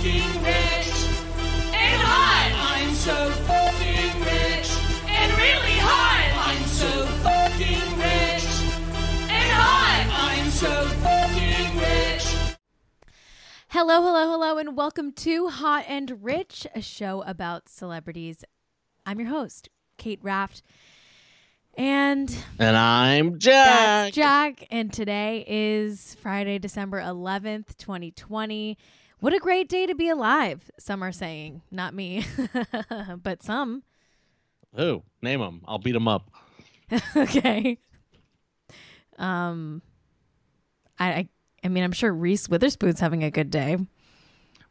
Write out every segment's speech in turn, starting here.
fucking rich and hot. I'm so fucking rich and really hot. I'm so fucking rich and hot. I'm so fucking rich. Hello, hello, hello, and welcome to Hot and Rich, a show about celebrities. I'm your host, Cait Raft. And And I'm that's Jack. Jack. And today is Friday, December 11th, 2020. What a great day to be alive, some are saying. Not me, but some. Who? Name them. I'll beat them up. okay. Um, I, I, I mean, I'm sure Reese Witherspoon's having a good day.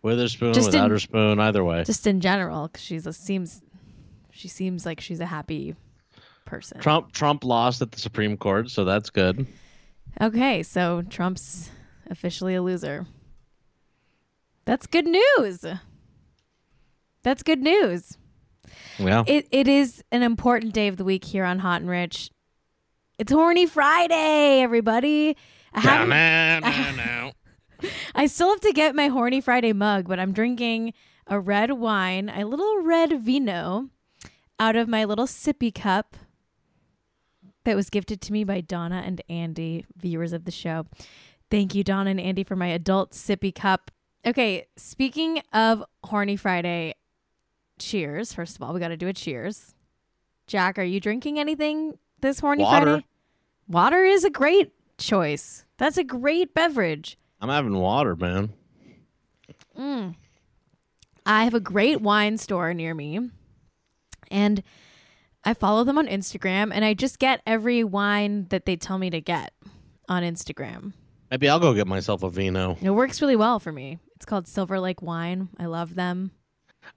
Witherspoon, Just without in- her spoon, either way. just in general because she's a, seems she seems like she's a happy person Trump Trump lost at the Supreme Court, so that's good. okay so trump's officially a loser that's good news that's good news Well, it, it is an important day of the week here on hot and rich it's horny friday everybody I, now, now, now. I still have to get my horny friday mug but i'm drinking a red wine a little red vino out of my little sippy cup that was gifted to me by Donna and Andy, viewers of the show. Thank you, Donna and Andy, for my adult sippy cup. Okay, speaking of Horny Friday, cheers. First of all, we got to do a cheers. Jack, are you drinking anything this Horny Water. Friday? Water is a great choice. That's a great beverage. I'm having water, man. Mm. I have a great wine store near me, and I follow them on Instagram, and I just get every wine that they tell me to get on Instagram. Maybe I'll go get myself a vino. It works really well for me. It's called Silver Lake Wine. I love them.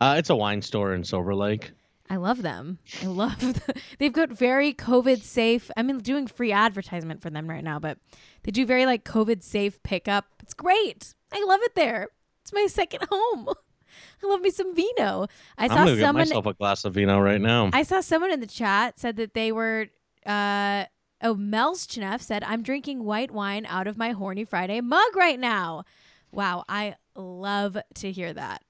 Uh, it's a wine store in Silver Lake. I love them. I love. The, they've got very COVID safe. I mean, doing free advertisement for them right now, but they do very like COVID safe pickup. It's great. I love it there. It's my second home. I love me some vino. I I'm saw gonna get someone. myself a glass of vino right now. I saw someone in the chat said that they were. Uh, oh, Melschneff said, "I'm drinking white wine out of my horny Friday mug right now." Wow, I love to hear that.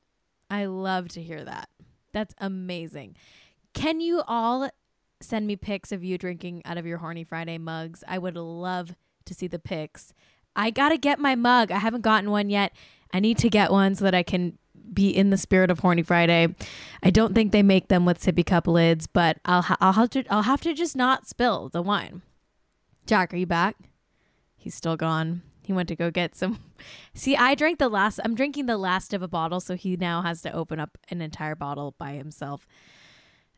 I love to hear that. That's amazing. Can you all send me pics of you drinking out of your horny Friday mugs? I would love to see the pics. I gotta get my mug. I haven't gotten one yet. I need to get one so that I can be in the spirit of Horny Friday. I don't think they make them with sippy cup lids, but I'll ha- I'll have to I'll have to just not spill the wine. Jack, are you back? He's still gone. Went to go get some. See, I drank the last. I'm drinking the last of a bottle, so he now has to open up an entire bottle by himself.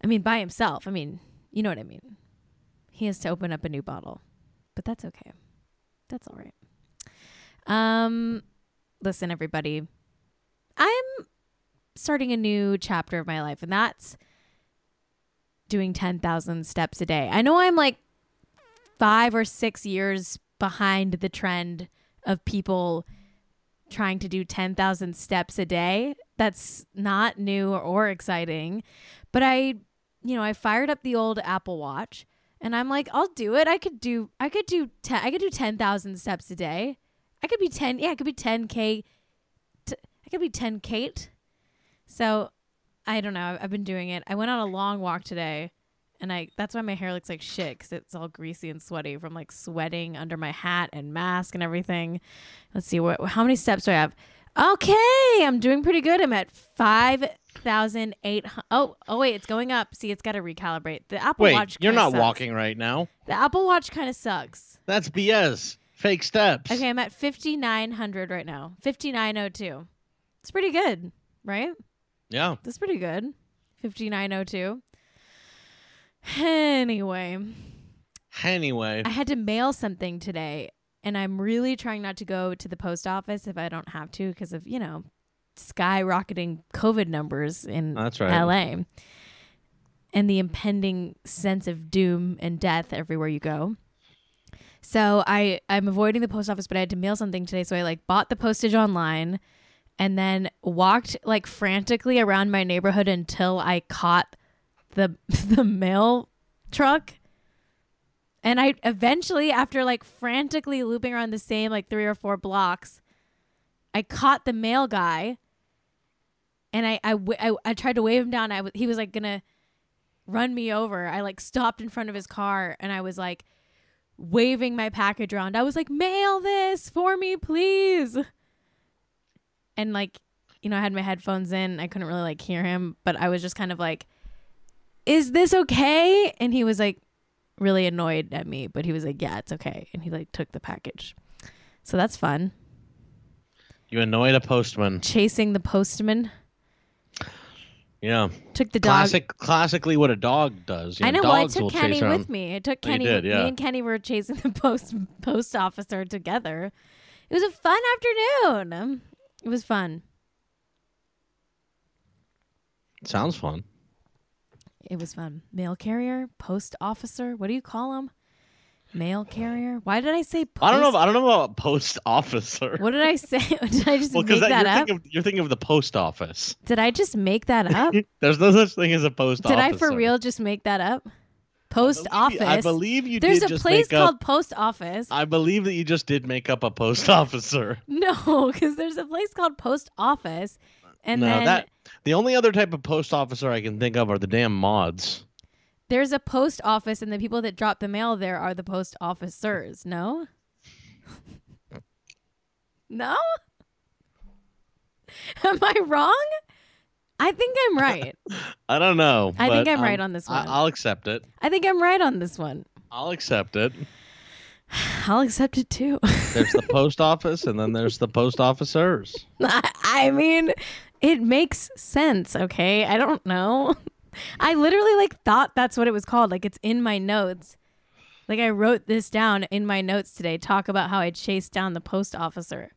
I mean, by himself. I mean, you know what I mean. He has to open up a new bottle, but that's okay. That's all right. Um, listen, everybody. I'm starting a new chapter of my life, and that's doing 10,000 steps a day. I know I'm like five or six years behind the trend of people trying to do 10,000 steps a day. That's not new or exciting. But I, you know, I fired up the old Apple Watch and I'm like, I'll do it. I could do, I could do 10, I could do 10,000 steps a day. I could be 10, yeah, I could be 10K. T- I could be 10 Kate. So I don't know. I've been doing it. I went on a long walk today and I that's why my hair looks like shit cuz it's all greasy and sweaty from like sweating under my hat and mask and everything. Let's see what how many steps do I have? Okay, I'm doing pretty good. I'm at 5,800. Oh, oh wait, it's going up. See, it's got to recalibrate. The Apple Wait, Watch you're not sucks. walking right now. The Apple Watch kind of sucks. That's BS. Fake steps. Okay, I'm at 5900 right now. 5902. It's pretty good, right? Yeah. That's pretty good. 5902. Anyway, Anyway, I had to mail something today and I'm really trying not to go to the post office if I don't have to because of, you know, skyrocketing COVID numbers in that's right. LA and the impending sense of doom and death everywhere you go. So I I'm avoiding the post office, but I had to mail something today, so I like bought the postage online and then walked like frantically around my neighborhood until I caught the the mail truck. And I eventually after like frantically looping around the same like 3 or 4 blocks, I caught the mail guy and I I, tried to wave him down. I he was like gonna run me over. I like stopped in front of his car and I was like waving my package around. I was like, "Mail this for me, please." And like, you know, I had my headphones in. I couldn't really like hear him, but I was just kind of like, "Is this okay?" And he was like really annoyed at me, but he was like, "Yeah, it's okay." And he like took the package. So that's fun. You annoyed a postman. Chasing the postman. Yeah. Took the dog. Classic, classically, what a dog does. You I know. Dogs Well, I took Kenny oh, with me. I took Oh, Kenny. did, yeah. Me and Kenny were chasing the post post officer together. It was a fun afternoon. It was fun. Sounds fun. It was fun. Mail carrier, post officer. What do you call them? Mail carrier. Why did I say? Post? I don't know. I don't know about post officer. What did I say? did I just well, make because that you're up? thinking, of, you're thinking of the post office. Did I just make that up? There's no such thing as a post office. did I for real just make that up? Post office. I believe you- I believe you There's a place make up. called post office. I believe that you just did make up a post officer. No, because there's a place called post office, and no, then that the only other type of post officer I can think of are the damn mods. there's a post office, and the people that drop the mail there are the post officers. No, no. Am I wrong? I think I'm right. I don't know. I think I'm right on this one. I'll accept it. I think I'm right on this one. I'll accept it. I'll accept it too. There's the post office, and then there's the post officers. I mean, it makes sense, okay? I don't know. I literally like thought that's what it was called. Like it's in my notes. Like I wrote this down in my notes today. Talk about how I chased down the post officer.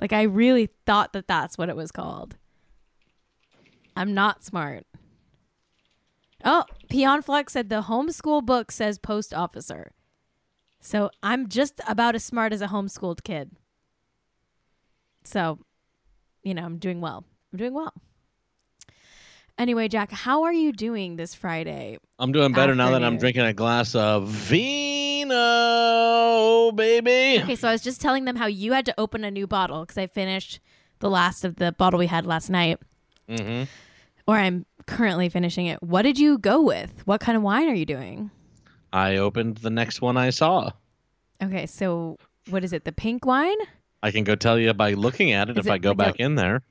Like I really thought that that's what it was called. I'm not smart. Oh, Peon Flux said the homeschool book says post officer. So I'm just about as smart as a homeschooled kid. So, you know, I'm doing well. I'm doing well. Anyway, Jack, how are you doing this Friday? I'm doing better now that I'm drinking a glass of vino, baby. Okay, so I was just telling them how you had to open a new bottle because I finished the last of the bottle we had last night, hmm or I'm currently finishing it. What did you go with? What kind of wine are you doing? I opened the next one I saw. Okay, so what is it? The pink wine? I can go tell you by looking at it Is if it I go like back a- in there.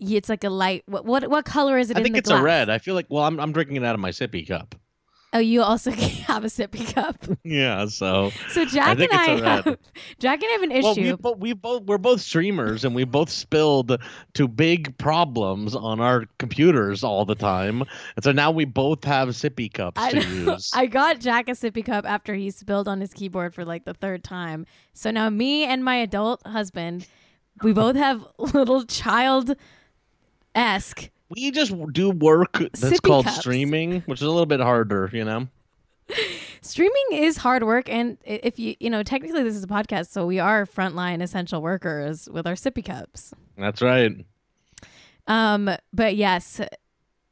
It's like a light. What what, what color is it? I in think it's glass? a red. I feel like well, I'm I'm drinking it out of my sippy cup. Oh, you also have a sippy cup. Yeah, so So Jack think and I it's a red. have Jack and I have an issue. well, we both we both we're both streamers and we both spilled to big problems on our computers all the time, and so now we both have sippy cups I to use. I got Jack a sippy cup after he spilled on his keyboard for like the third time. So now me and my adult husband, we both have little child esque. we just do work that's Sippy called cups. streaming, which is a little bit harder, you know. Streaming is hard work, and if you you know technically this is a podcast, so we are frontline essential workers with our sippy cups. That's right. Um, but yes,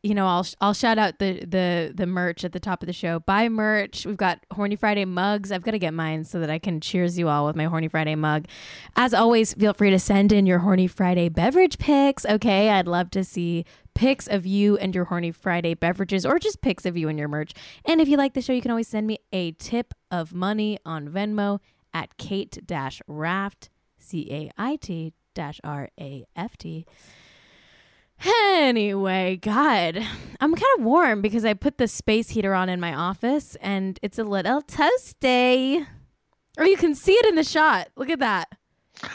you know, I'll I'll shout out the the the merch at the top of the show. Buy merch. We've got Horny Friday mugs. I've got to get mine so that I can cheers you all with my Horny Friday mug. As always, feel free to send in your Horny Friday beverage pics. Okay, I'd love to see pics of you and your Horny Friday beverages, or just pics of you and your merch. And if you like the show, you can always send me a tip of money on Venmo at Cait Raft C A I T dash R A F T. Anyway, God, I'm kind of warm because I put the space heater on in my office and it's a little toasty. Or you can see it in the shot. Look at that.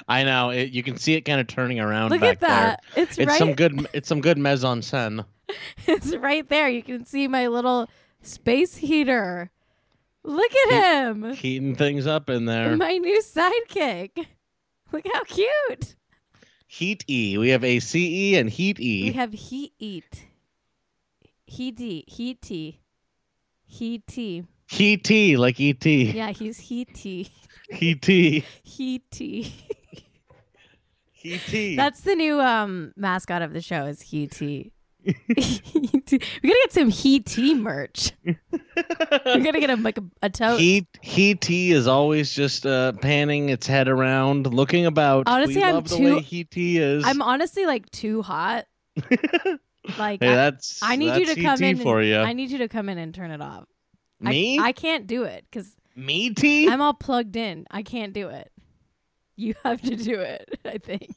I know it, you can see it kind of turning around Look at that. It's, there. It's right. some good. It's some good mise en scène. it's right there. You can see my little space heater. Look at him. Heating things up in there. My new sidekick. Look how cute. Heat E. We have a C E and Heat E. We have heat eat. Heaty. Heaty. Heaty. Heat E, like ET. Yeah, he's heaty. Heat E. Heaty. Heat E. That's the new um mascot of the show is Heat Heaty. we gotta get some Heaty merch. we gotta get him like a, a tote. Heat Heat E is always just uh, panning its head around, looking about. Honestly, we I'm love the too- way Heat E is. I'm honestly like too hot Like Hey, I, that's I need you to come in. for and, you. I need you to come in and turn it off. I- Me? I, can't do it because Me, tea. I'm all plugged in. I can't do it. You have to do it. I think.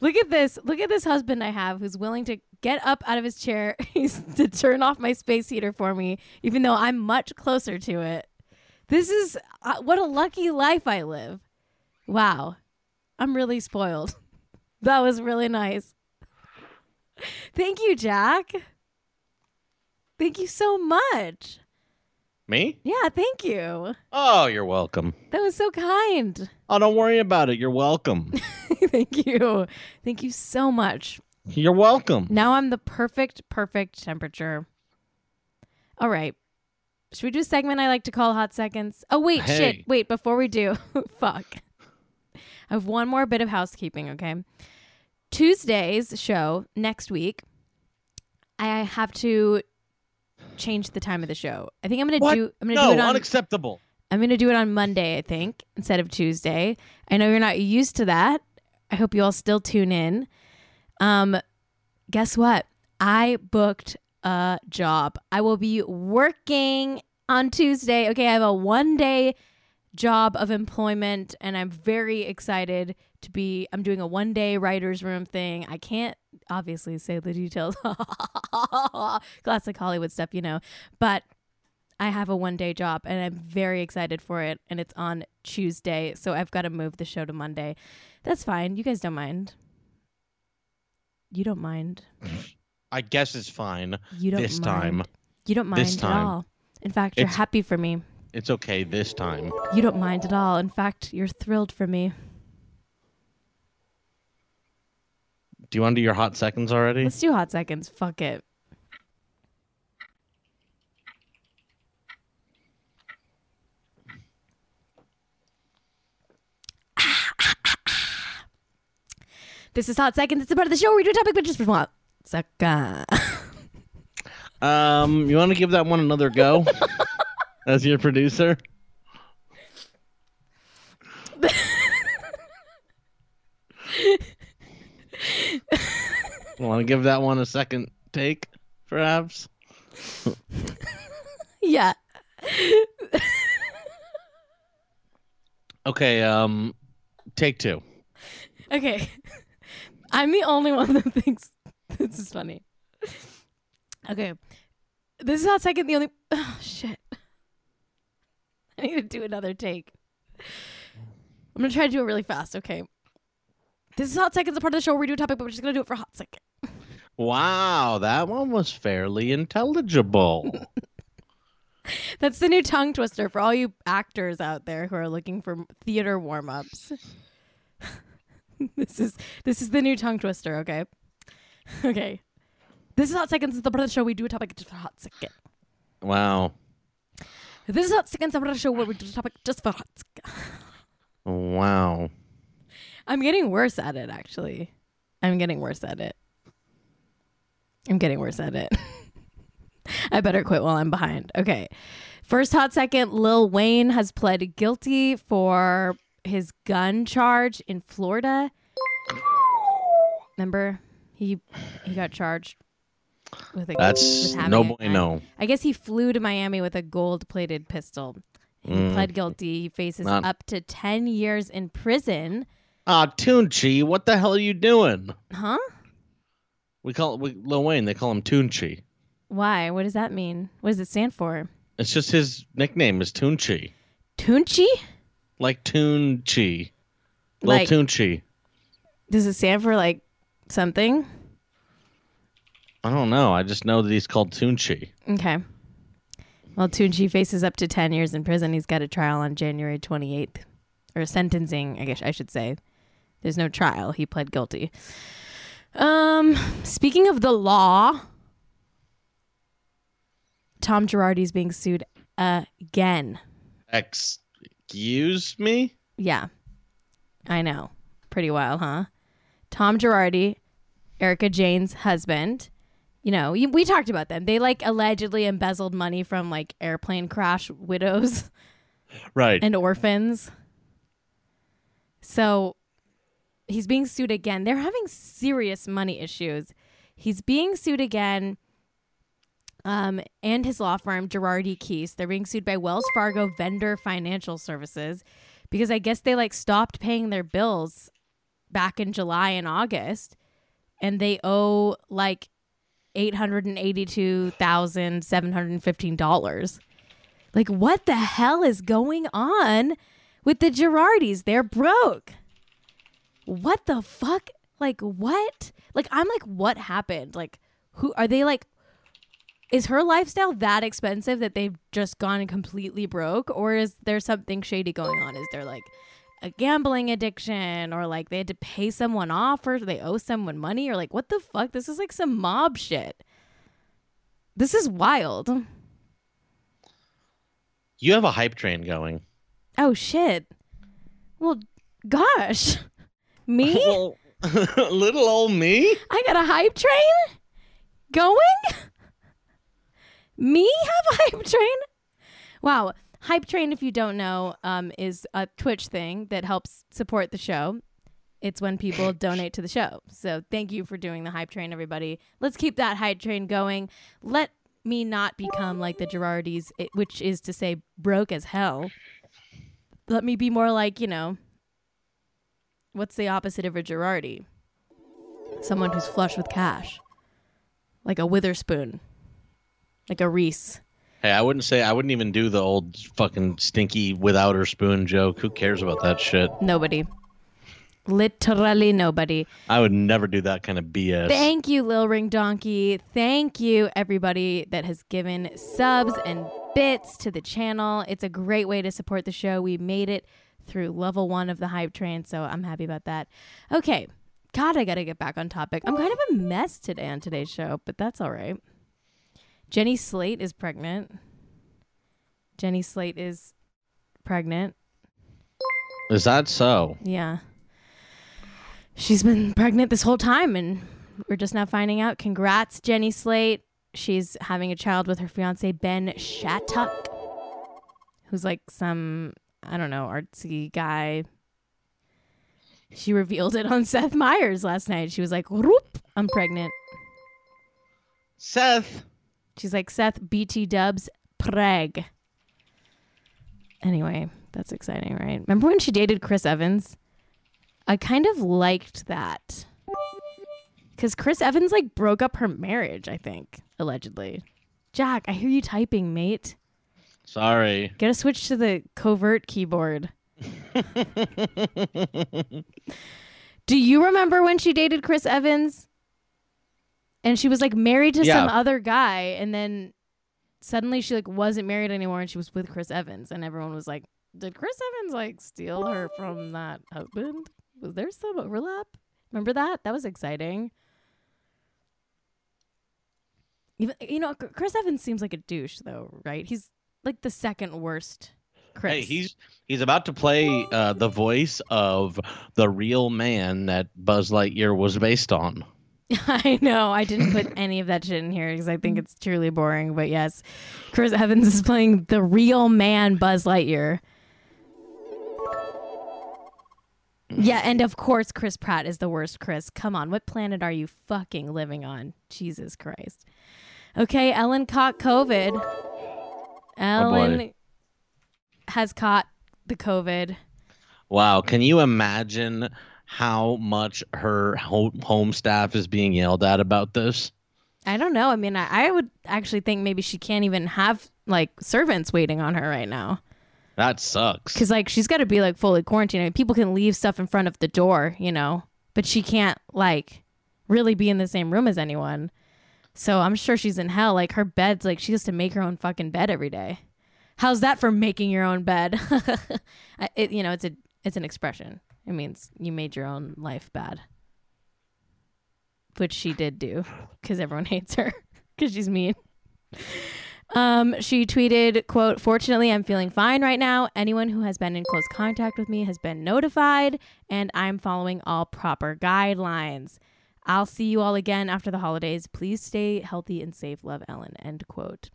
Look at this. Look at this husband I have who's willing to get up out of his chair He's to turn off my space heater for me, even though I'm much closer to it. This is uh, what a lucky life I live. Wow. I'm really spoiled. That was really nice. Thank you, Jack. Thank you so much. Me? Yeah, thank you. Oh, you're welcome. That was so kind. Oh, don't worry about it. You're welcome. thank you. Thank you so much. you're welcome. Now I'm the perfect, perfect temperature. All right. Should we do a segment I like to call Hot Seconds? Oh, wait, Hey. shit. Wait, before we do, fuck. I have one more bit of housekeeping, okay? Tuesday's show next week, I have to change the time of the show. I think I'm gonna What? do. I'm gonna no, do it on. unacceptable. I'm going to do it on Monday, I think, instead of Tuesday. I know you're not used to that. I hope you all still tune in. Um, guess what? I booked a job. I will be working on Tuesday. Okay, I have a one day job of employment, and I'm very excited to be. I'm doing a one day writer's room thing. I can't obviously say the details. Classic Hollywood stuff, you know. But I have a one day job and I'm very excited for it. And it's on Tuesday. So I've got to move the show to Monday. That's fine. You guys don't mind. You don't mind. I guess it's fine. You don't This mind. time. You don't mind This time. at all. In fact, you're It's- happy for me. It's okay this time. You don't mind at all. In fact, you're thrilled for me. Do you want to do your hot seconds already? Let's do hot seconds. Fuck it. This is Hot Seconds. It's a part of the show where we do a topic, but just for one second. Um, you want to give that one another go as your producer? want to give that one a second take, perhaps? yeah. Okay. Um, take two. Okay. I'm the only one that thinks this is funny. Okay. This is Hot Second. The only. Oh, shit. I need to do another take. I'm going to try to do it really fast, okay? This is Hot Seconds, a part of the show where we do a topic, but we're just going to do it for Hot Second. Wow, that one was fairly intelligible. That's the new tongue twister for all you actors out there who are looking for theater warm ups. this is this is the new tongue twister, okay? Okay. This is Hot Seconds, it's the part of the show we do a topic just for Hot Second. wow. This is Hot Seconds, the part of the show where we do a topic just for Hot Second. Wow. I'm getting worse at it, actually. I'm getting worse at it. I'm getting worse at it. I better quit while I'm behind. Okay. First hot second, Lil Wayne has pled guilty for his gun charge in Florida. Remember? He he got charged with a That's with no gun. bueno. I guess he flew to Miami with a gold plated pistol. He Mm. pled guilty. He faces Not- up to 10 years in prison. Ah, Tunechi, what the hell are you doing? Huh? We call we, Lil Wayne. They call him Tunechi. Why? What does that mean? What does it stand for? It's just his nickname is Tunechi, Tunechi? Like Tunechi, Lil Like- Tunechi. Does it stand for like something? I don't know. I just know that he's called Tunechi. Okay. Well, Tunechi faces up to 10 years in prison. He's got a trial on January 28th. Or sentencing, I guess I should say. There's no trial. He pled guilty. Um, speaking of the law, Tom Girardi's being sued again. Excuse me. Yeah. I know. Pretty wild, huh? Tom Girardi, Erika Jayne's husband. You know, we talked about them. They like allegedly embezzled money from like airplane crash widows Right. and orphans. So he's being sued again. They're having serious money issues. He's being sued again. Um, and his law firm, Girardi Keese, they're being sued by Wells Fargo Vendor Financial Services because I guess they like stopped paying their bills back in July and August, and they owe like eight hundred and eighty-two thousand seven hundred and fifteen dollars. Like, what the hell is going on with the Girardis? They're broke. What the fuck? Like, what? Like, I'm like, what happened? Like, who are they? Like, is her lifestyle that expensive that they've just gone completely broke, or is there something shady going on? Is there like a gambling addiction, or like they had to pay someone off, or they owe someone money, or like what the fuck? This is like some mob shit. This is wild. You have a hype train going. Oh shit. Well, gosh. Me? Well, little old me. I got a hype train going? Me have a hype train? Wow. Hype train, if you don't know, um, is a Twitch thing that helps support the show. It's when people donate to the show. So thank you for doing the hype train, everybody. Let's keep that hype train going. Let me not become like the Girardis, it, which is to say, broke as hell. Let me be more like, you know, what's the opposite of a Girardi? Someone who's flush with cash. Like a Witherspoon. Like a Reese. Hey, I wouldn't say I wouldn't even do the old fucking stinky without her spoon joke. Who cares about that shit? Nobody. Literally nobody. I would never do that kind of BS. Thank you, Lil Ring Donkey. Thank you, everybody that has given subs and bits to the channel. It's a great way to support the show. We made it through level one of the hype train, so I'm happy about that. Okay. God, I got to get back on topic. I'm kind of a mess today on today's show, but that's all right. Jenny Slate is pregnant. Jenny Slate is pregnant. Is that so? Yeah. She's been pregnant this whole time and we're just now finding out. Congrats, Jenny Slate. She's having a child with her fiance Ben Shattuck, who's like some I don't know, artsy guy. She revealed it on Seth Meyers last night. She was like, Whoop, I'm pregnant. Seth. She's like, Seth BT dubs preg. Anyway, that's exciting, right? Remember when she dated Chris Evans? I kind of liked that. Because Chris Evans, like, broke up her marriage, I think, allegedly. Jack, I hear you typing, mate. Sorry. Gotta switch to the covert keyboard. Do you remember when she dated Chris Evans? And she was like married to Yeah. some other guy, and then suddenly she like wasn't married anymore, and she was with Chris Evans, and everyone was like, "Did Chris Evans like steal her from that husband? Was there some overlap? Remember that? That was exciting." Even you know, Chris Evans seems like a douche, though, right? He's like the second worst. Chris. Hey, he's he's about to play uh, the voice of the real man that Buzz Lightyear was based on. I know. I didn't put any of that shit in here because I think it's truly boring. But yes, Chris Evans is playing the real man Buzz Lightyear. Yeah, and of course, Chris Pratt is the worst Chris. Come on, what planet are you fucking living on? Jesus Christ. Okay, Ellen caught COVID. Oh, Ellen has caught the COVID. Wow, can you imagine how much her home, staff is being yelled at about this? I don't know. I mean, I, I would actually think maybe she can't even have like servants waiting on her right now. That sucks. Because like she's got to be like fully quarantined. I mean, people can leave stuff in front of the door, you know, but she can't like really be in the same room as anyone. So I'm sure she's in hell. Like her bed's like she has to make her own fucking bed every day. How's that for making your own bed? It, you know, it's a it's an expression. It means you made your own life bad, which she did do because everyone hates her because she's mean. Um, she tweeted, quote, Fortunately, I'm feeling fine right now. Anyone who has been in close contact with me has been notified, and I'm following all proper guidelines. I'll see you all again after the holidays. Please stay healthy and safe. Love, Ellen. End quote.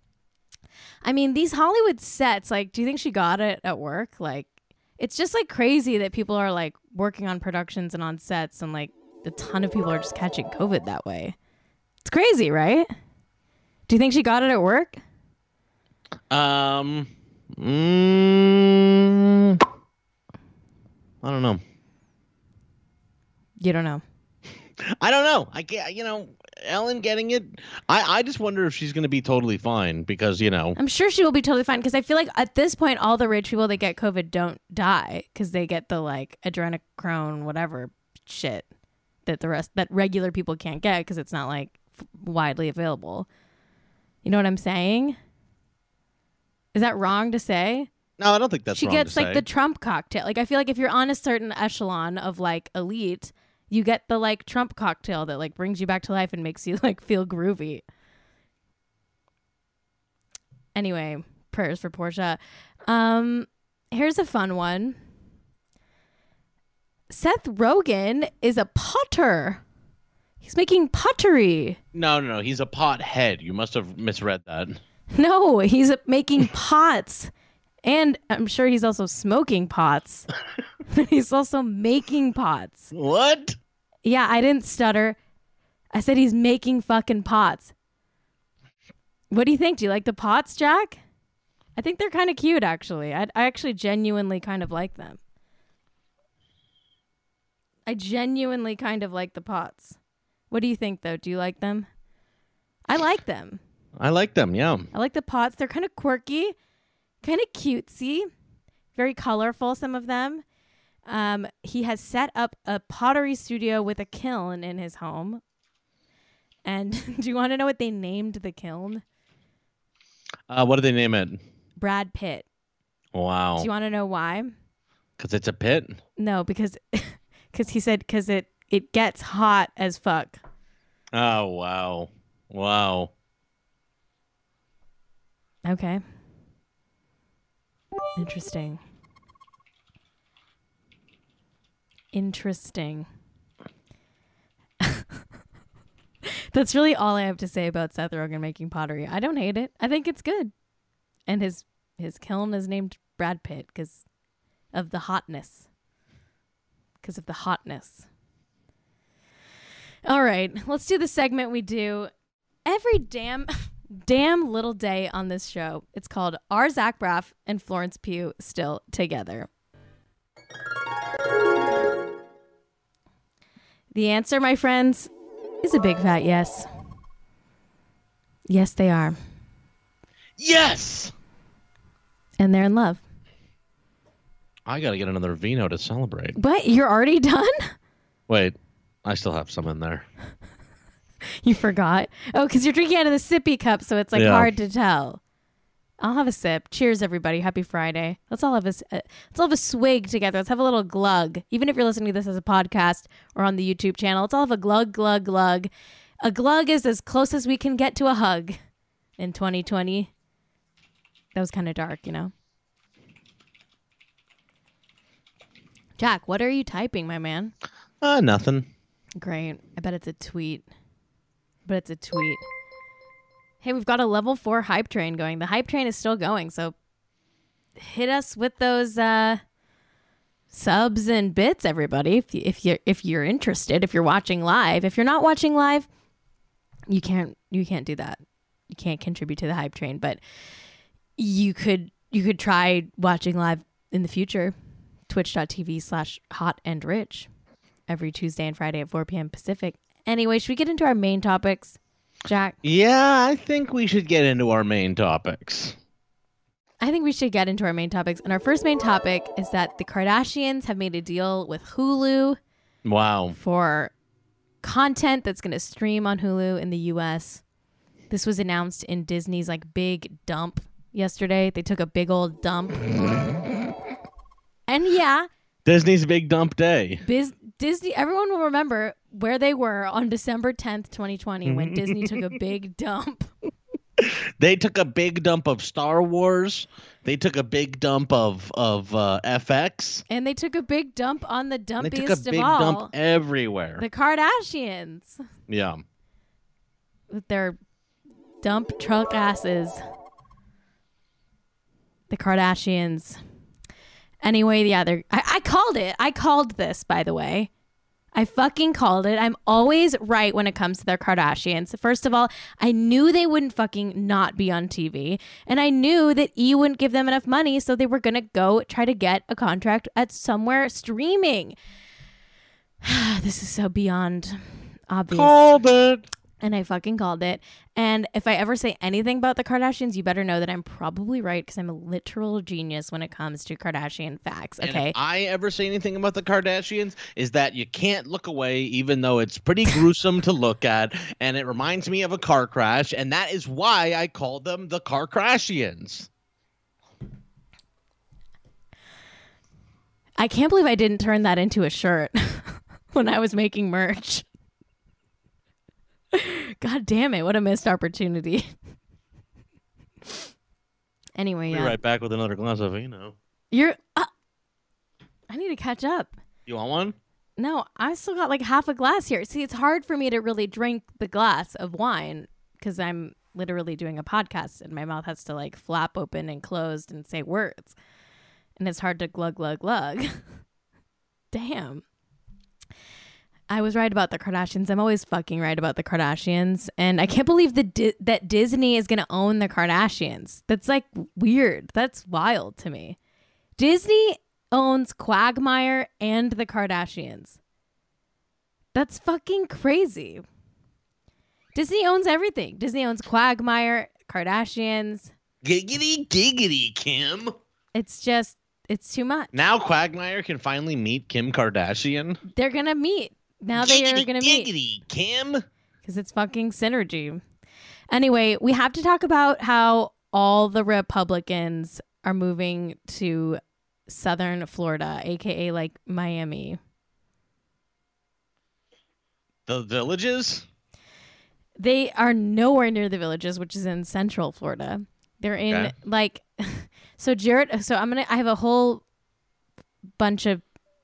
I mean, these Hollywood sets, like, do you think she got it at work? Like, It's just like crazy that people are like working on productions and on sets and like a ton of people are just catching COVID that way. It's crazy, right? Do you think she got it at work? Um, mm, I don't know. You don't know. I don't know. I can't. you know Ellen getting it. I I just wonder if she's going to be totally fine because you know I'm sure she will be totally fine because I feel like at this point, all the rich people that get COVID don't die because they get the like adrenochrome, whatever shit that the rest that regular people can't get because it's not like f- widely available. You know what I'm saying? Is that wrong to say? no, I don't think that's she gets like say. the Trump cocktail. Like I feel like if you're on a certain echelon of like elite, you get the like Trump cocktail that like brings you back to life and makes you like feel groovy. Anyway, prayers for Portia. Um, here's a fun one. Seth Rogen is a potter. He's making pottery. no, no, no. He's a pothead. You must have misread that. No, he's making pots. And I'm sure he's also smoking pots. he's also making pots. What? Yeah, I didn't stutter. I said he's making fucking pots. What do you think? Do you like the pots, Jack? I think they're kind of cute, actually. I, I actually genuinely kind of like them. I genuinely kind of like the pots. What do you think, though? Do you like them? I like them. I like them. Yeah. I like the pots. They're kind of quirky, kind of cutesy, very colorful, some of them. Um, he has set up a pottery studio with a kiln in his home. And do you want to know what they named the kiln? Uh, what do they name it? Brad Pitt. Wow. Do you want to know why? Because it's a pit. No, because because he said because it it gets hot as fuck. Oh wow. Wow. Okay. Interesting. Interesting. That's really all I have to say about Seth Rogen making pottery. I don't hate it. I think it's good. And his his kiln is named Brad Pitt because of the hotness. Because of the hotness. All right, let's do the segment we do every damn damn little day on this show. It's called Are Zach Braff and Florence Pugh Still Together? The answer, my friends, is a big fat yes. Yes, they are. Yes. And they're in love. I gotta get another vino to celebrate. But you're already done? Wait, I still have some in there. You forgot? Oh, because you're drinking out of the sippy cup, so it's like Yeah. hard to tell. I'll have a sip. Cheers, everybody. Happy Friday. Let's all have a uh, let's all have a swig together. Let's have a little glug. Even if you're listening to this as a podcast or on the YouTube channel, let's all have a glug, glug, glug. A glug is as close as we can get to a hug in 2020. That was kind of dark, you know. Jack, what are you typing, my man? Uh, nothing. Great. I bet it's a tweet. But it's a tweet. Hey, we've got a level four hype train going. The hype train is still going, so hit us with those uh, subs and bits, everybody. If you, if you're if you're interested, if you're watching live, if you're not watching live, you can't you can't do that. You can't contribute to the hype train, but you could you could try watching live in the future. Twitch.tv slash hot and rich every Tuesday and Friday at 4 p.m. Pacific. Anyway, should we get into our main topics, Jack? Yeah, I think we should get into our main topics. I think we should get into our main topics. And our first main topic is that the Kardashians have made a deal with Hulu Wow. for content that's going to stream on Hulu in the US. This was announced in Disney's like big dump yesterday. They took a big old dump. Mm-hmm. And yeah, Disney's big dump day. Biz- Disney, everyone will remember where they were on December 10th, 2020, when Disney took a big dump. They took a big dump of Star Wars. They took a big dump of of uh, FX. And they took a big dump on the dumpiest They took a big of all, dump everywhere. the Kardashians, yeah. with their dump truck asses. The Kardashians. Anyway, yeah, they're. I, I called it. I called this, by the way. I fucking called it. I'm always right when it comes to their Kardashians. First of all, I knew they wouldn't fucking not be on TV. And I knew that E wouldn't give them enough money, so they were going to go try to get a contract at somewhere streaming. this is so beyond obvious Called it. And I fucking called it. And if I ever say anything about the Kardashians, you better know that I'm probably right because I'm a literal genius when it comes to Kardashian facts. Okay. if I ever say anything about the Kardashians, is that you can't look away, even though it's pretty gruesome to look at, and it reminds me of a car crash, and that is why I call them the Car Crashians. I can't believe I didn't turn that into a shirt when I was making merch. God damn it. What a missed opportunity. anyway, We'll yeah. be right back with another glass of vino. You're. Uh, I need to catch up. You want one? No, I still got like half a glass here. See, it's hard for me to really drink the glass of wine because I'm literally doing a podcast and my mouth has to like flap open and closed and say words. And it's hard to glug, glug, glug. Damn. I was right about the Kardashians. I'm always fucking right about the Kardashians. And I can't believe the Di- that Disney is going to own the Kardashians. That's like weird. That's wild to me. Disney owns Quagmire and the Kardashians. That's fucking crazy. Disney owns everything. Disney owns Quagmire, Kardashians. Giggity, giggity, Kim. It's just, it's too much. Now Quagmire can finally meet Kim Kardashian. They're going to meet. Now they are going to. Giggity, Kim. because it's fucking synergy. Anyway, we have to talk about how all the Republicans are moving to southern Florida, aka like Miami. The villages? They are nowhere near the villages, which is in central Florida. They're in Okay. like so Jared so I'm going to I have a whole bunch of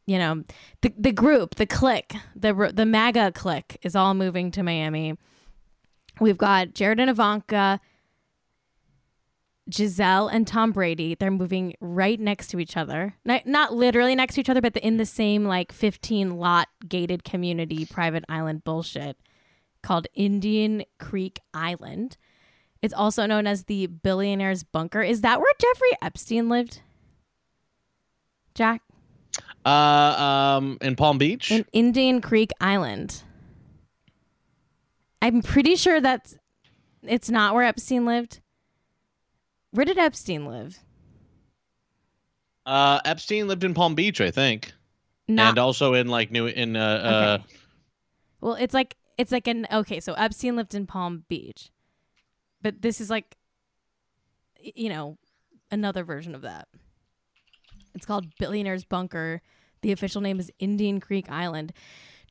you know the the group, the clique, the the MAGA clique is all moving to Miami. We've got Jared and Ivanka, Gisele and Tom Brady. They're moving right next to each other. Not, not literally next to each other, but in the same like 15 lot gated community private island bullshit called Indian Creek Island. It's also known as the Billionaire's Bunker. Is that where Jeffrey Epstein lived? Jack? Uh, um, in Palm Beach? In Indian Creek Island. I'm pretty sure that's it's not where Epstein lived. Where did Epstein live? uh, Epstein lived in Palm Beach, I think. Not and also in like New in uh, okay. well, it's like it's like an okay. So Epstein lived in Palm Beach, but this is like, you know, another version of that. It's called Billionaire's Bunker. The official name is Indian Creek Island.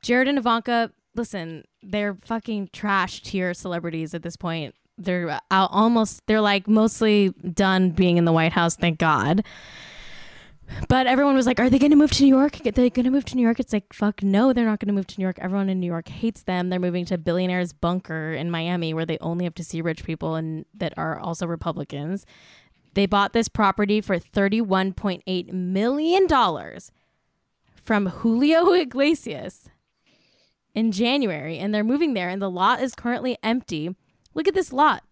Jared and Ivanka, listen, they're fucking trash tier celebrities at this point. They're out almost. They're like mostly done being in the White House. Thank God. But everyone was like, "Are they going to move to New York? Are they going to move to New York?" It's like, "Fuck no, they're not going to move to New York. Everyone in New York hates them. They're moving to Billionaire's Bunker in Miami, where they only have to see rich people and that are also Republicans." They bought this property for thirty-one point eight million dollars from Julio Iglesias in January, and they're moving there. And the lot is currently empty. Look at this lot,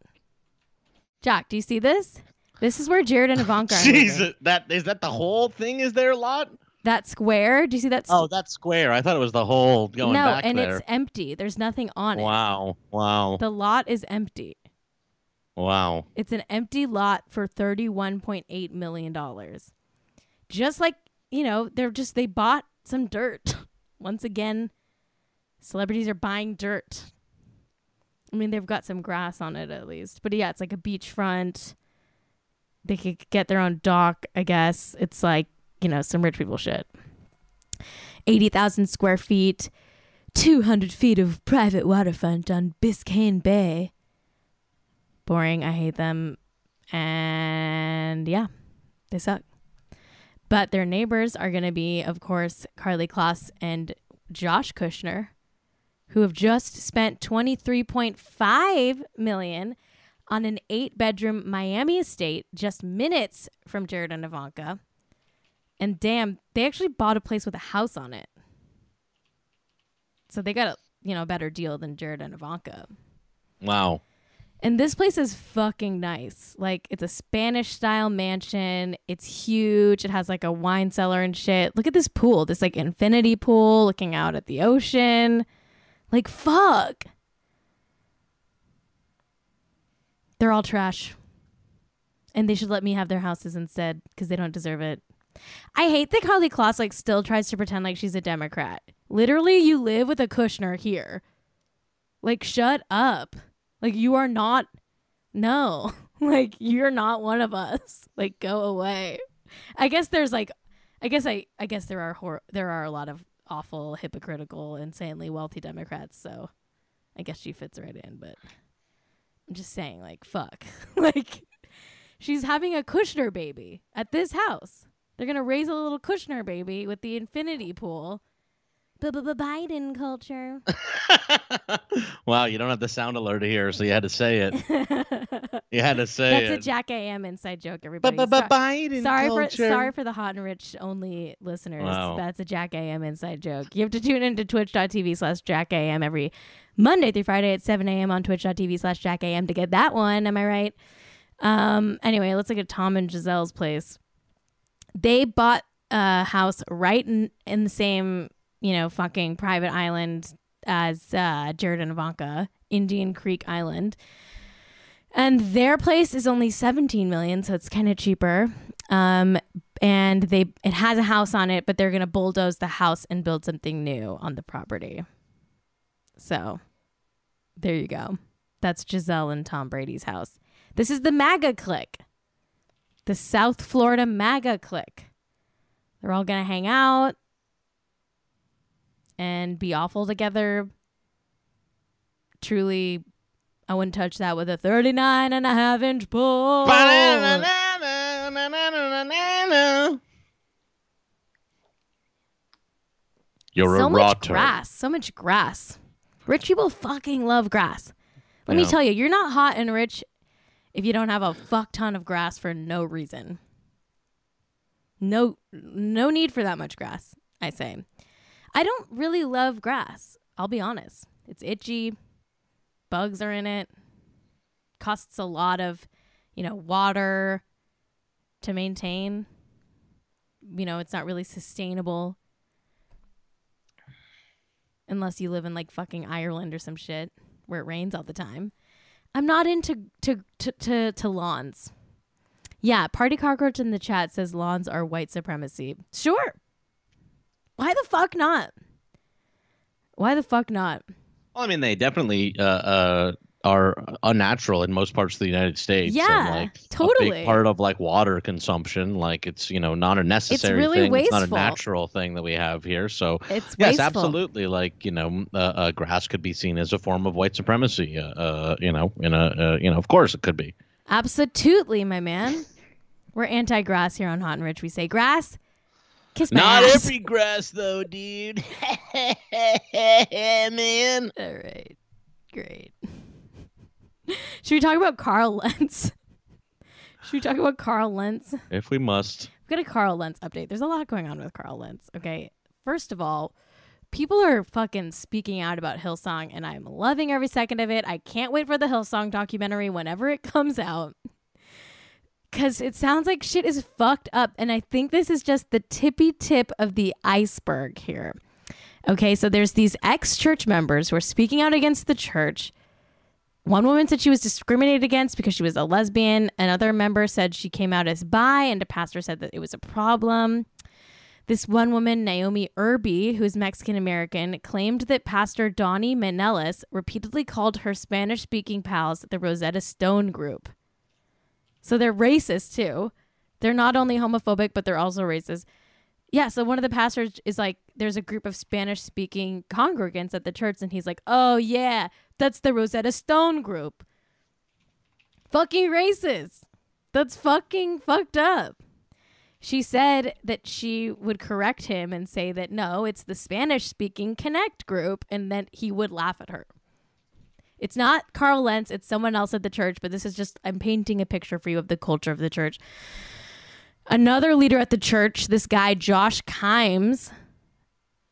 Jack. Do you see this? This is where Jared and Ivanka are. Jesus, that is that the whole thing? Is there a lot? That square. Do you see that? Oh, that's square. I thought it was the whole going no, back and there. it's empty. There's nothing on it. Wow, wow, The lot is empty. Wow. It's an empty lot for $31.8 million. Just like, you know, they're just, they bought some dirt. Once again, celebrities are buying dirt. I mean, they've got some grass on it at least. But yeah, it's like a beachfront. They could get their own dock, I guess. It's like, you know, some rich people shit. 80,000 square feet, 200 feet of private waterfront on Biscayne Bay boring. I hate them. And yeah, they suck. But their neighbors are going to be, of course, Karlie Kloss and Josh Kushner, who have just spent 23.5 million on an eight-bedroom Miami estate just minutes from Jared and Ivanka. And damn, they actually bought a place with a house on it. So they got a you know better deal than Jared and Ivanka. Wow. And this place is fucking nice. Like it's a Spanish style mansion. It's huge. It has like a wine cellar and shit. Look at this pool. This like infinity pool looking out at the ocean. Like fuck. They're all trash. And they should let me have their houses instead because they don't deserve it. I hate that Karlie Kloss like still tries to pretend like she's a Democrat. Literally, you live with a Kushner here. Like, shut up. Like, you are not. No. Like, you're not one of us. Like, go away. I guess there's like, I guess I, I guess there are hor- there are a lot of awful, hypocritical, insanely wealthy Democrats. So, I guess she fits right in. But I'm just saying, like, fuck. like, she's having a Kushner baby at this house. They're gonna raise a little Kushner baby with the infinity pool. Biden culture. wow, you don't have the sound alert here, so you had to say it. You had to say it. That's a. Jack AM inside joke, everybody. Biden sorry for sorry for the hot and rich only listeners. Wow. That's a Jack AM inside joke. You have to tune into twitch.tv slash Jack AM every Monday through Friday at 7 a.m. on twitch.tv slash Jack AM to get that one. Am I right? Um, anyway, let's look at Tom and Gisele's place. They bought a house right in, in the same, you know, fucking private island as uh, Jared and Ivanka, Indian Creek Island. And their place is only 17 million, so it's kind of cheaper. Um, and they it has a house on it, but they're gonna bulldoze the house and build something new on the property. So there you go. That's Gisele and Tom Brady's house. This is the MAGA clique. The South Florida MAGA clique. They're all gonna hang out and be awful together. Truly, I wouldn't touch that with a 39 and a half inch pole. You're so a much rotter. grass. So much grass. Rich people fucking love grass. Let me tell you, you're not hot and rich if you don't have a fuck ton of grass for no reason. No no need for that much grass, I say. I don't really love grass. I'll be honest. It's itchy. Bugs are in it. Costs a lot of, you know, water to maintain. You know, it's not really sustainable unless you live in like fucking Ireland or some shit where it rains all the time. I'm not into to to to, to lawns. Yeah, Party Cockroach in the chat says lawns are white supremacy. Sure. Why the fuck not? Why the fuck not? Well, I mean, they definitely uh, uh, are unnatural in most parts of the United States. Yeah, like, A totally. big part of like water consumption, like it's you know not a necessary it's really thing. It's not a natural thing that we have here. So It's yes, wasteful. absolutely. Like you know, uh, uh, grass could be seen as a form of white supremacy. Uh, uh, you know, in a uh, you know, of course it could be. Absolutely, my man. We're anti-grass here on Hot and Rich. We say grass, kiss my Not ass. every grass though, dude. Man. All right, great. Should we talk about Carl Lentz? Should we talk about Carl Lentz? If we must. We've got a Carl Lentz update. There's a lot going on with Carl Lentz. Okay. First of all, people are fucking speaking out about Hillsong, and I'm loving every second of it. I can't wait for the Hillsong documentary whenever it comes out. Because it sounds like shit is fucked up. And I think this is just the tippy tip of the iceberg here. Okay. So there's these ex church members who are speaking out against the church. One woman said she was discriminated against because she was a lesbian. Another member said she came out as bi, and a pastor said that it was a problem. This one woman, Naomi Irby, who's Mexican American, claimed that Pastor Donnie Menelas repeatedly called her Spanish speaking pals the Rosetta Stone group. So they're racist too. They're not only homophobic, but they're also racist. Yeah, so one of the pastors is like, there's a group of Spanish speaking congregants at the church, and he's like, oh, yeah, that's the Rosetta Stone group. Fucking racist. That's fucking fucked up. She said that she would correct him and say that no, it's the Spanish speaking Connect group, and then he would laugh at her. It's not Carl Lentz, it's someone else at the church, but this is just, I'm painting a picture for you of the culture of the church. Another leader at the church, this guy Josh Kimes,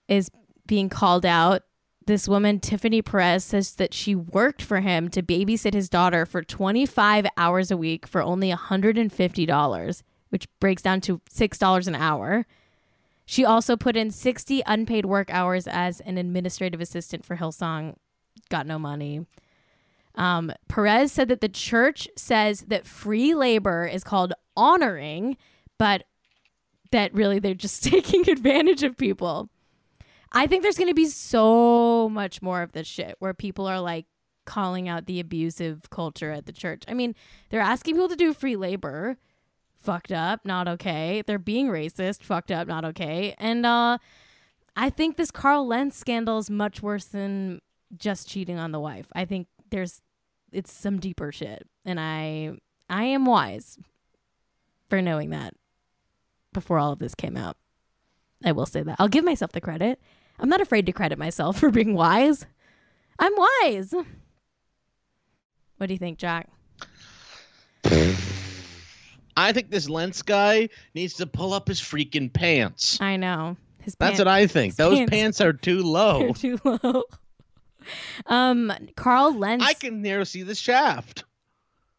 is being called out. This woman, Tiffany Perez, says that she worked for him to babysit his daughter for 25 hours a week for only $150, which breaks down to $6 an hour. She also put in 60 unpaid work hours as an administrative assistant for Hillsong. Got no money. Um, Perez said that the church says that free labor is called honoring, but that really they're just taking advantage of people. I think there's going to be so much more of this shit where people are like calling out the abusive culture at the church. I mean, they're asking people to do free labor. Fucked up, not okay. They're being racist, fucked up, not okay. And uh I think this Carl Lentz scandal is much worse than just cheating on the wife. I think there's it's some deeper shit. And I I am wise for knowing that before all of this came out. I will say that. I'll give myself the credit. I'm not afraid to credit myself for being wise. I'm wise. What do you think, Jack? I think this Lentz guy needs to pull up his freaking pants. I know. His That's what I think. Those pants- pants are too low. They're too low. Um, Carl Lentz. I can near see the shaft.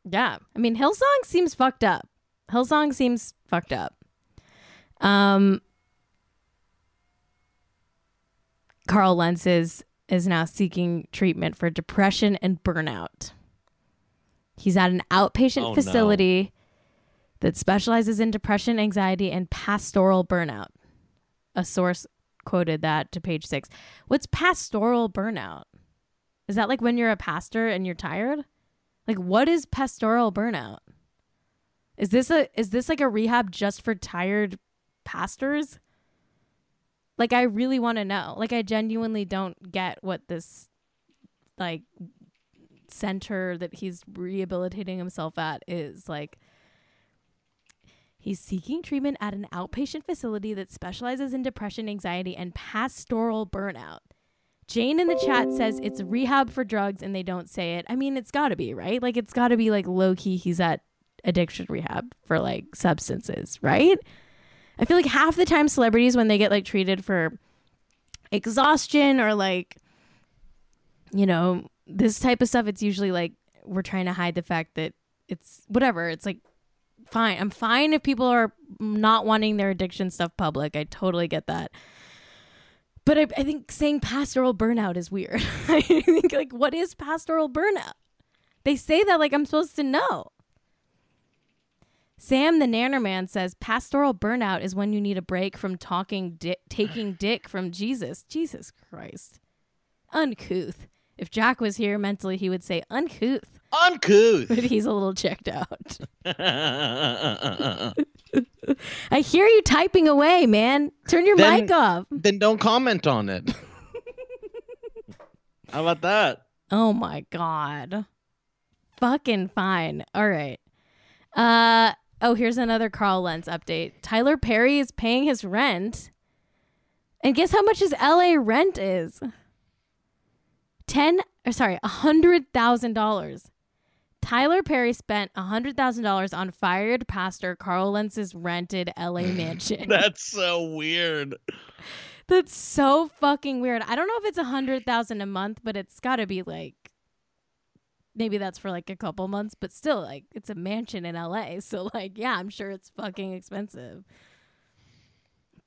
Yeah. I mean, Hillsong seems fucked up. Hillsong seems fucked up. Um, Carl Lentz is, is now seeking treatment for depression and burnout. He's at an outpatient Oh, no. facility that specializes in depression, anxiety, and pastoral burnout. A source quoted that to page six. What's pastoral burnout? Is that like when you're a pastor and you're tired? Like what is pastoral burnout? Is this a is this like a rehab just for tired pastors? Like I really want to know. Like I genuinely don't get what this like center that he's rehabilitating himself at is like He's seeking treatment at an outpatient facility that specializes in depression, anxiety, and pastoral burnout. Jane in the chat says it's rehab for drugs and they don't say it. I mean, it's got to be, right? Like, it's got to be like low key, he's at addiction rehab for like substances, right? I feel like half the time celebrities, when they get like treated for exhaustion or like, you know, this type of stuff, it's usually like we're trying to hide the fact that it's whatever. It's like, fine. I'm fine if people are not wanting their addiction stuff public. I totally get that. But I, I think saying pastoral burnout is weird. I think like what is pastoral burnout? They say that like I'm supposed to know. Sam the Nannerman says pastoral burnout is when you need a break from talking di- taking dick from Jesus. Jesus Christ. Uncouth. If Jack was here mentally, he would say uncouth. Uncouth. But he's a little checked out. I hear you typing away, man. Turn your Then- mic off. then don't comment on it. How about that? Oh my god. Fucking fine. All right. Uh oh, here's another Carl Lentz update. Tyler Perry is paying his rent. And guess how much his LA rent is? 10 or sorry, a hundred thousand dollars. Tyler Perry spent a hundred thousand dollars on fired pastor Carl Lentz's rented LA mansion. That's so weird. That's so fucking weird. I don't know if it's a hundred thousand a month, but it's got to be like maybe that's for like a couple months, but still, like it's a mansion in LA, so like yeah, I'm sure it's fucking expensive.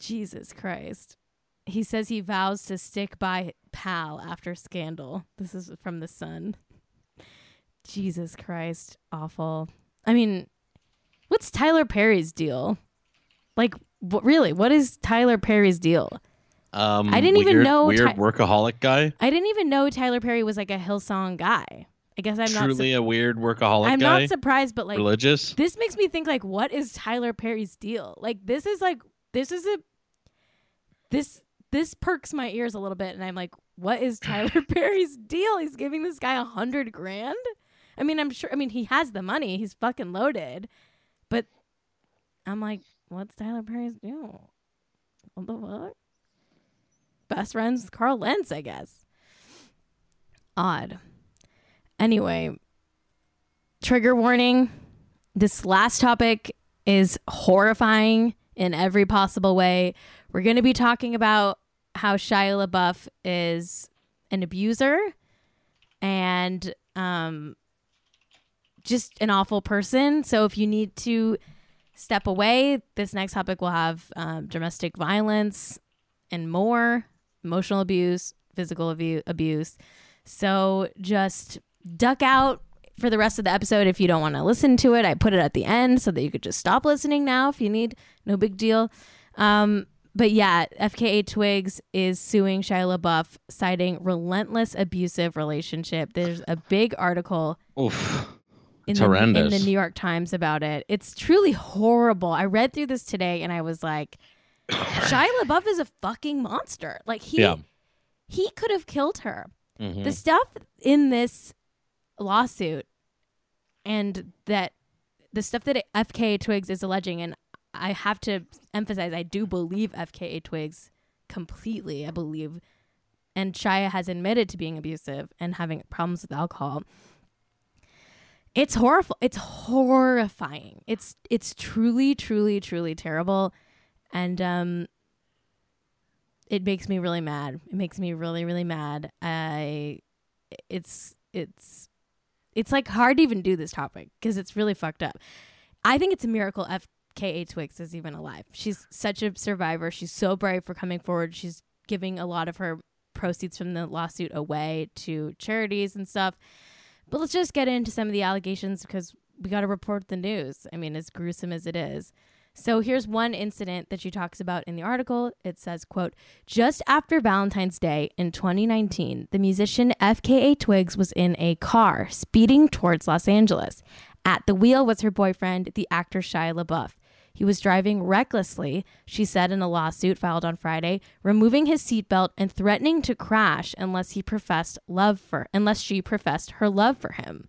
Jesus Christ. He says he vows to stick by pal after scandal. This is from the Sun. Jesus Christ, awful. I mean, what's Tyler Perry's deal? Like, what really? What is Tyler Perry's deal? Um, I didn't even weird- know Weird Ty- workaholic guy. I didn't even know Tyler Perry was like a Hillsong guy. I guess I'm not. Truly Su- a weird workaholic I'm guy. not surprised, but like Religious. this makes me think like, what is Tyler Perry's deal? Like this is like this is a this this perks my ears a little bit, and I'm like, what is Tyler Perry's deal? He's giving this guy a hundred grand. I mean, I'm sure. I mean, he has the money. He's fucking loaded, but I'm like, what's Tyler Perry's deal? What the fuck? Best friends with Carl Lentz, I guess. Odd. Anyway, trigger warning. This last topic is horrifying in every possible way. We're going to be talking about how Shia LaBeouf is an abuser and um, just an awful person. So if you need to step away, this next topic will have um, domestic violence and more, emotional abuse, physical abu- abuse. So just duck out for the rest of the episode if you don't want to listen to it. I put it at the end so that you could just stop listening now if you need. No big deal. Um, but yeah, FKA Twigs is suing Shia LaBeouf, citing relentless abusive relationship. There's a big article Oof. In the, in the New York Times about it. It's truly horrible. I read through this today and I was like, Shia LaBeouf is a fucking monster. Like he Yeah. he could have killed her. Mhm. The stuff in this lawsuit and that the stuff that FKA Twigs is alleging, and I have to emphasize, I do believe FKA Twigs completely. I believe, and Shia has admitted to being abusive and having problems with alcohol. It's horrible. It's horrifying. It's it's truly, truly, truly terrible, and um, it makes me really mad. It makes me really, really mad. I, it's it's it's like hard to even do this topic because it's really fucked up. I think it's a miracle FKA Twigs is even alive. She's such a survivor. She's so brave for coming forward. She's giving a lot of her proceeds from the lawsuit away to charities and stuff. But let's just get into some of the allegations because we got to report the news. I mean, as gruesome as it is. So here's one incident that she talks about in the article. It says, quote, just after Valentine's Day in 2019, the musician FKA Twigs was in a car speeding towards Los Angeles. At the wheel was her boyfriend, the actor Shia LaBeouf. He was driving recklessly, she said in a lawsuit filed on Friday, removing his seatbelt and threatening to crash unless he professed love for unless she professed her love for him.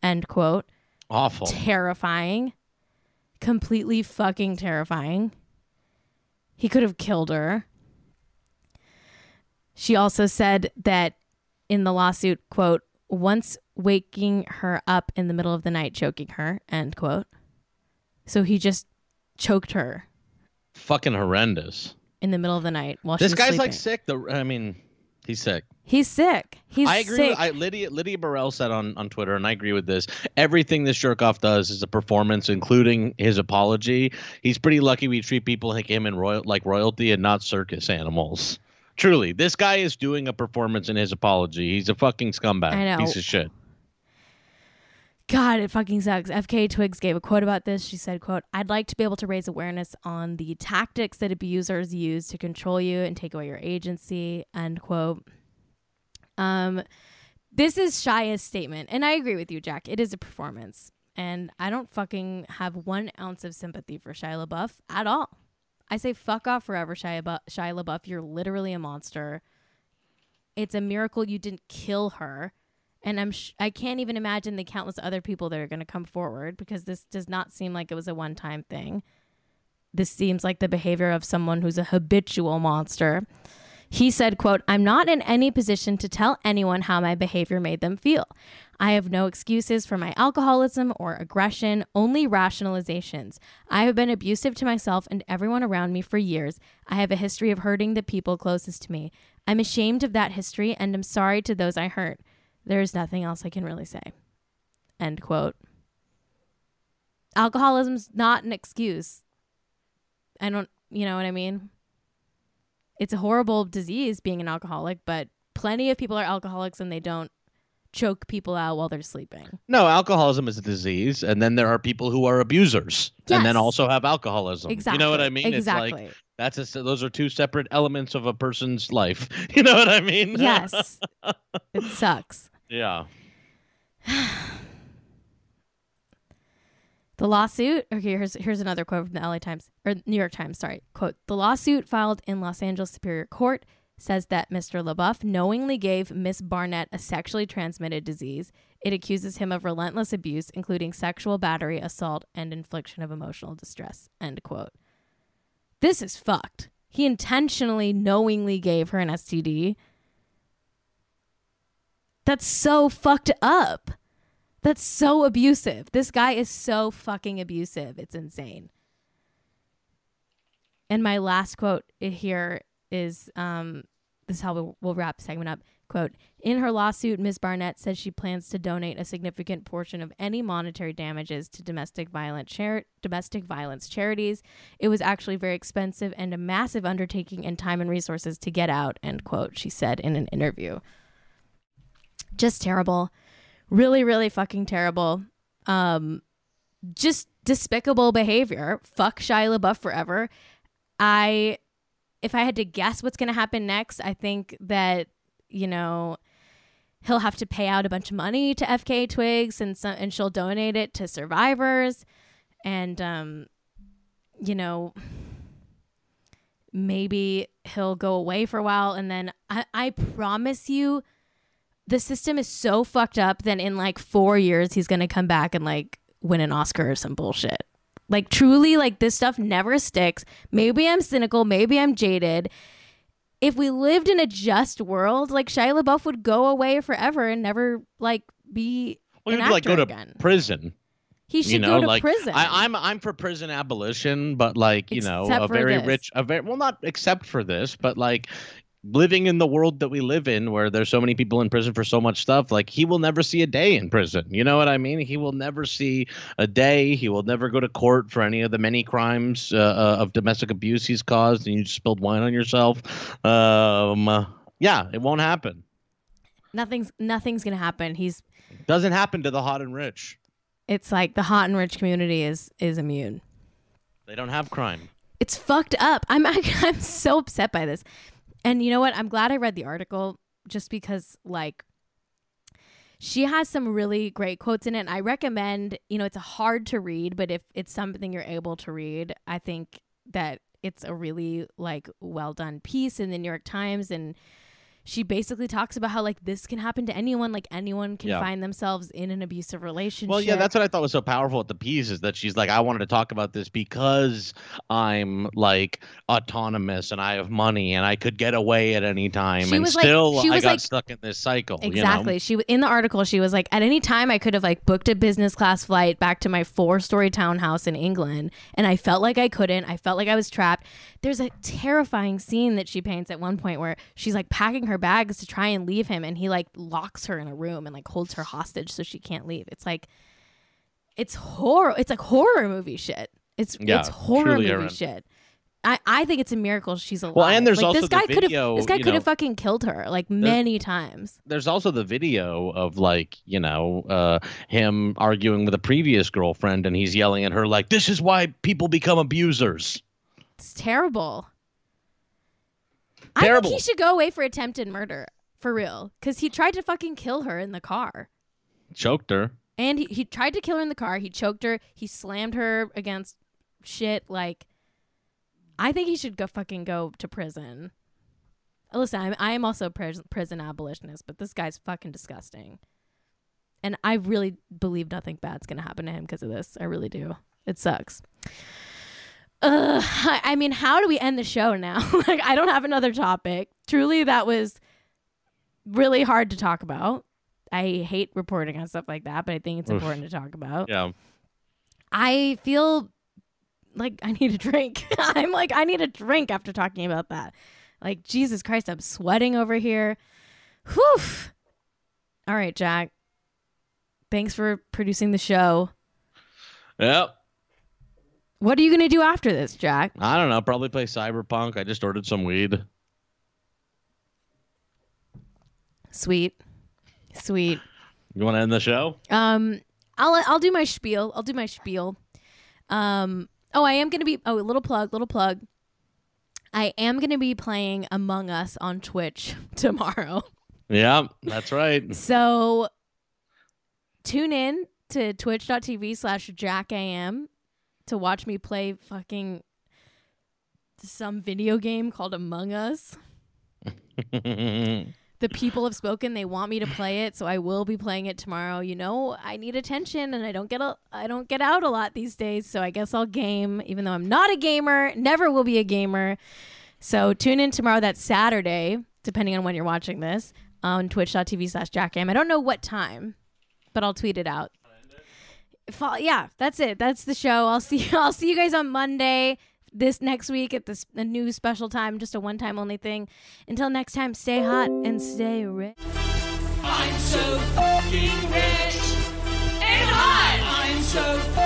End quote Awful. terrifying. Completely fucking terrifying. He could have killed her. She also said that in the lawsuit, quote, once waking her up in the middle of the night, choking her, end quote. So he just choked her Fucking horrendous. in the middle of the night while This guy's sleeping. like sick. The I mean, he's sick. He's sick. He's I agree. sick. With, I, Lydia Lydia Burrell said on, on Twitter, and I agree with this. Everything this jerk off does is a performance, including his apology. He's pretty lucky we treat people like him and royal like royalty and not circus animals. Truly, this guy is doing a performance in his apology. He's a fucking scumbag, I know. piece of shit. God, it fucking sucks. FK Twigs gave a quote about this. She said, quote, I'd like to be able to raise awareness on the tactics that abusers use to control you and take away your agency, end quote. Um, this is Shia's statement, and I agree with you, Jack. It is a performance. And I don't fucking have one ounce of sympathy for Shia LaBeouf at all. I say fuck off forever, Shia, Bu- Shia LaBeouf. You're literally a monster. It's a miracle you didn't kill her and I'm sh- I can't even imagine the countless other people that are going to come forward because this does not seem like it was a one-time thing. This seems like the behavior of someone who's a habitual monster. He said, quote, I'm not in any position to tell anyone how my behavior made them feel. I have no excuses for my alcoholism or aggression, only rationalizations. I have been abusive to myself and everyone around me for years. I have a history of hurting the people closest to me. I'm ashamed of that history and am sorry to those I hurt. There's nothing else I can really say. End quote. Alcoholism's not an excuse. I don't, you know what I mean? It's a horrible disease being an alcoholic, but plenty of people are alcoholics and they don't choke people out while they're sleeping. No, alcoholism is a disease, and then there are people who are abusers, and then also have alcoholism. Exactly. You know what I mean? Exactly. It's like that's a, those are two separate elements of a person's life. You know what I mean? yes. it sucks. Yeah. The lawsuit, okay, here's here's another quote from the LA Times or New York Times, sorry. Quote, the lawsuit filed in Los Angeles Superior Court says that Mr. LaBeouf knowingly gave Miss Barnett a sexually transmitted disease. It accuses him of relentless abuse, including sexual battery, assault, and infliction of emotional distress. End quote. This is fucked. He intentionally, knowingly gave her an STD. That's so fucked up. That's so abusive. This guy is so fucking abusive. It's insane. And my last quote here is um, this is how we'll, we'll wrap the segment up. Quote In her lawsuit, Ms. Barnett says she plans to donate a significant portion of any monetary damages to domestic violent char- domestic violence charities. It was actually very expensive and a massive undertaking in time and resources to get out, end quote, she said in an interview. Just terrible. Really, really fucking terrible. Um just despicable behavior. Fuck Shia LaBeouf forever. I if I had to guess what's going to happen next, I think that you know he'll have to pay out a bunch of money to FK Twigs and some, and she'll donate it to survivors and um you know maybe he'll go away for a while and then I, I promise you the system is so fucked up that in like four years he's gonna come back and like win an Oscar or some bullshit. Like truly, like this stuff never sticks. Maybe I'm cynical, maybe I'm jaded. If we lived in a just world, like Shia LaBeouf would go away forever and never like be Well, you'd like go to again. prison. he should you know, go to like prison. I, I'm I'm for prison abolition, but like you know, a very this. rich, a very well, not except for this, but like living in the world that we live in, where there's so many people in prison for so much stuff. Like he will never see a day in prison. You know what I mean? He will never see a day. He will never go to court for any of the many crimes uh, uh, of domestic abuse he's caused, and you just spilled wine on yourself. Um, yeah, it won't happen. nothing's nothing's gonna happen. He's Doesn't happen to the hot and rich. it's like the hot and rich community is is immune. They don't have crime. it's fucked up. I'm I'm so upset by this. And you know what? I'm glad I read the article just because like she has some really great quotes in it. And I recommend, you know, it's hard to read, but if it's something you're able to read, I think that it's a really like well done piece in the New York Times and she basically talks about how like this can happen to anyone like anyone can Yeah. find themselves in an abusive relationship Well, yeah, that's what I thought was so powerful at the piece is that she's like, I wanted to talk about this because I'm like autonomous and I have money and I could get away at any time, She and was like- still she I got like- stuck in this cycle. you know? Exactly. She in the article she was like, at any time I could have like booked a business class flight back to my four story townhouse in England, and I felt like I couldn't. I felt like I was trapped. There's a terrifying scene that she paints at one point where she's like packing her bags to try and leave him, and he like locks her in a room and like holds her hostage so she can't leave. It's like, it's horror. It's like horror movie shit. It's Yeah, it's horror movie shit. I, I think it's a miracle she's alive. and there's like, also this guy could have this guy could have fucking killed her like many times. There's also the video of like you know uh, him arguing with a previous girlfriend, and he's yelling at her like, "This is why people become abusers." It's terrible. I think he should go away for attempted murder for real, because he tried to fucking kill her in the car, Choked her. and he, he tried to kill her in the car. He choked her. He slammed her against shit. Like, I think he should go fucking go to prison. Listen, I'm, I am also a pris- prison abolitionist, but this guy's fucking disgusting. And I really believe nothing bad's gonna happen to him because of this. I really do. It sucks. Ugh, I mean, how do we end the show now? like, I don't have another topic. Truly, that was really hard to talk about. I hate reporting on stuff like that, but I think it's Oof. important to talk about. Yeah. I feel like I need a drink. I'm like, I need a drink after talking about that. Like, Jesus Christ, I'm sweating over here. Whew. All right, Jack. Thanks for producing the show. Yep. What are you going to do after this, Jack? I don't know. Probably play Cyberpunk. I just ordered some weed. Sweet. Sweet. You want to end the show? Um, I'll I'll do my spiel. I'll do my spiel. Um, oh, I am gonna be. Oh, little plug, little plug. I am gonna be playing Among Us on Twitch tomorrow. Yeah, that's right. So tune in to twitch.tv slash jackam to watch me play fucking some video game called Among Us. The people have spoken. They want me to play it, so I will be playing it tomorrow. You know, I need attention and I don't get a I don't get out a lot these days, so I guess I'll game even though I'm not a gamer, never will be a gamer. So tune in tomorrow that's Saturday, depending on when you're watching this, on twitch.tv slash jackam. I don't know what time. but I'll tweet it out. Yeah, that's it. That's the show. I'll see. I'll see you guys on Monday this next week at this a new special time, just a one time only thing. Until next time, stay hot and stay rich. I'm so fucking rich and hot. I'm so.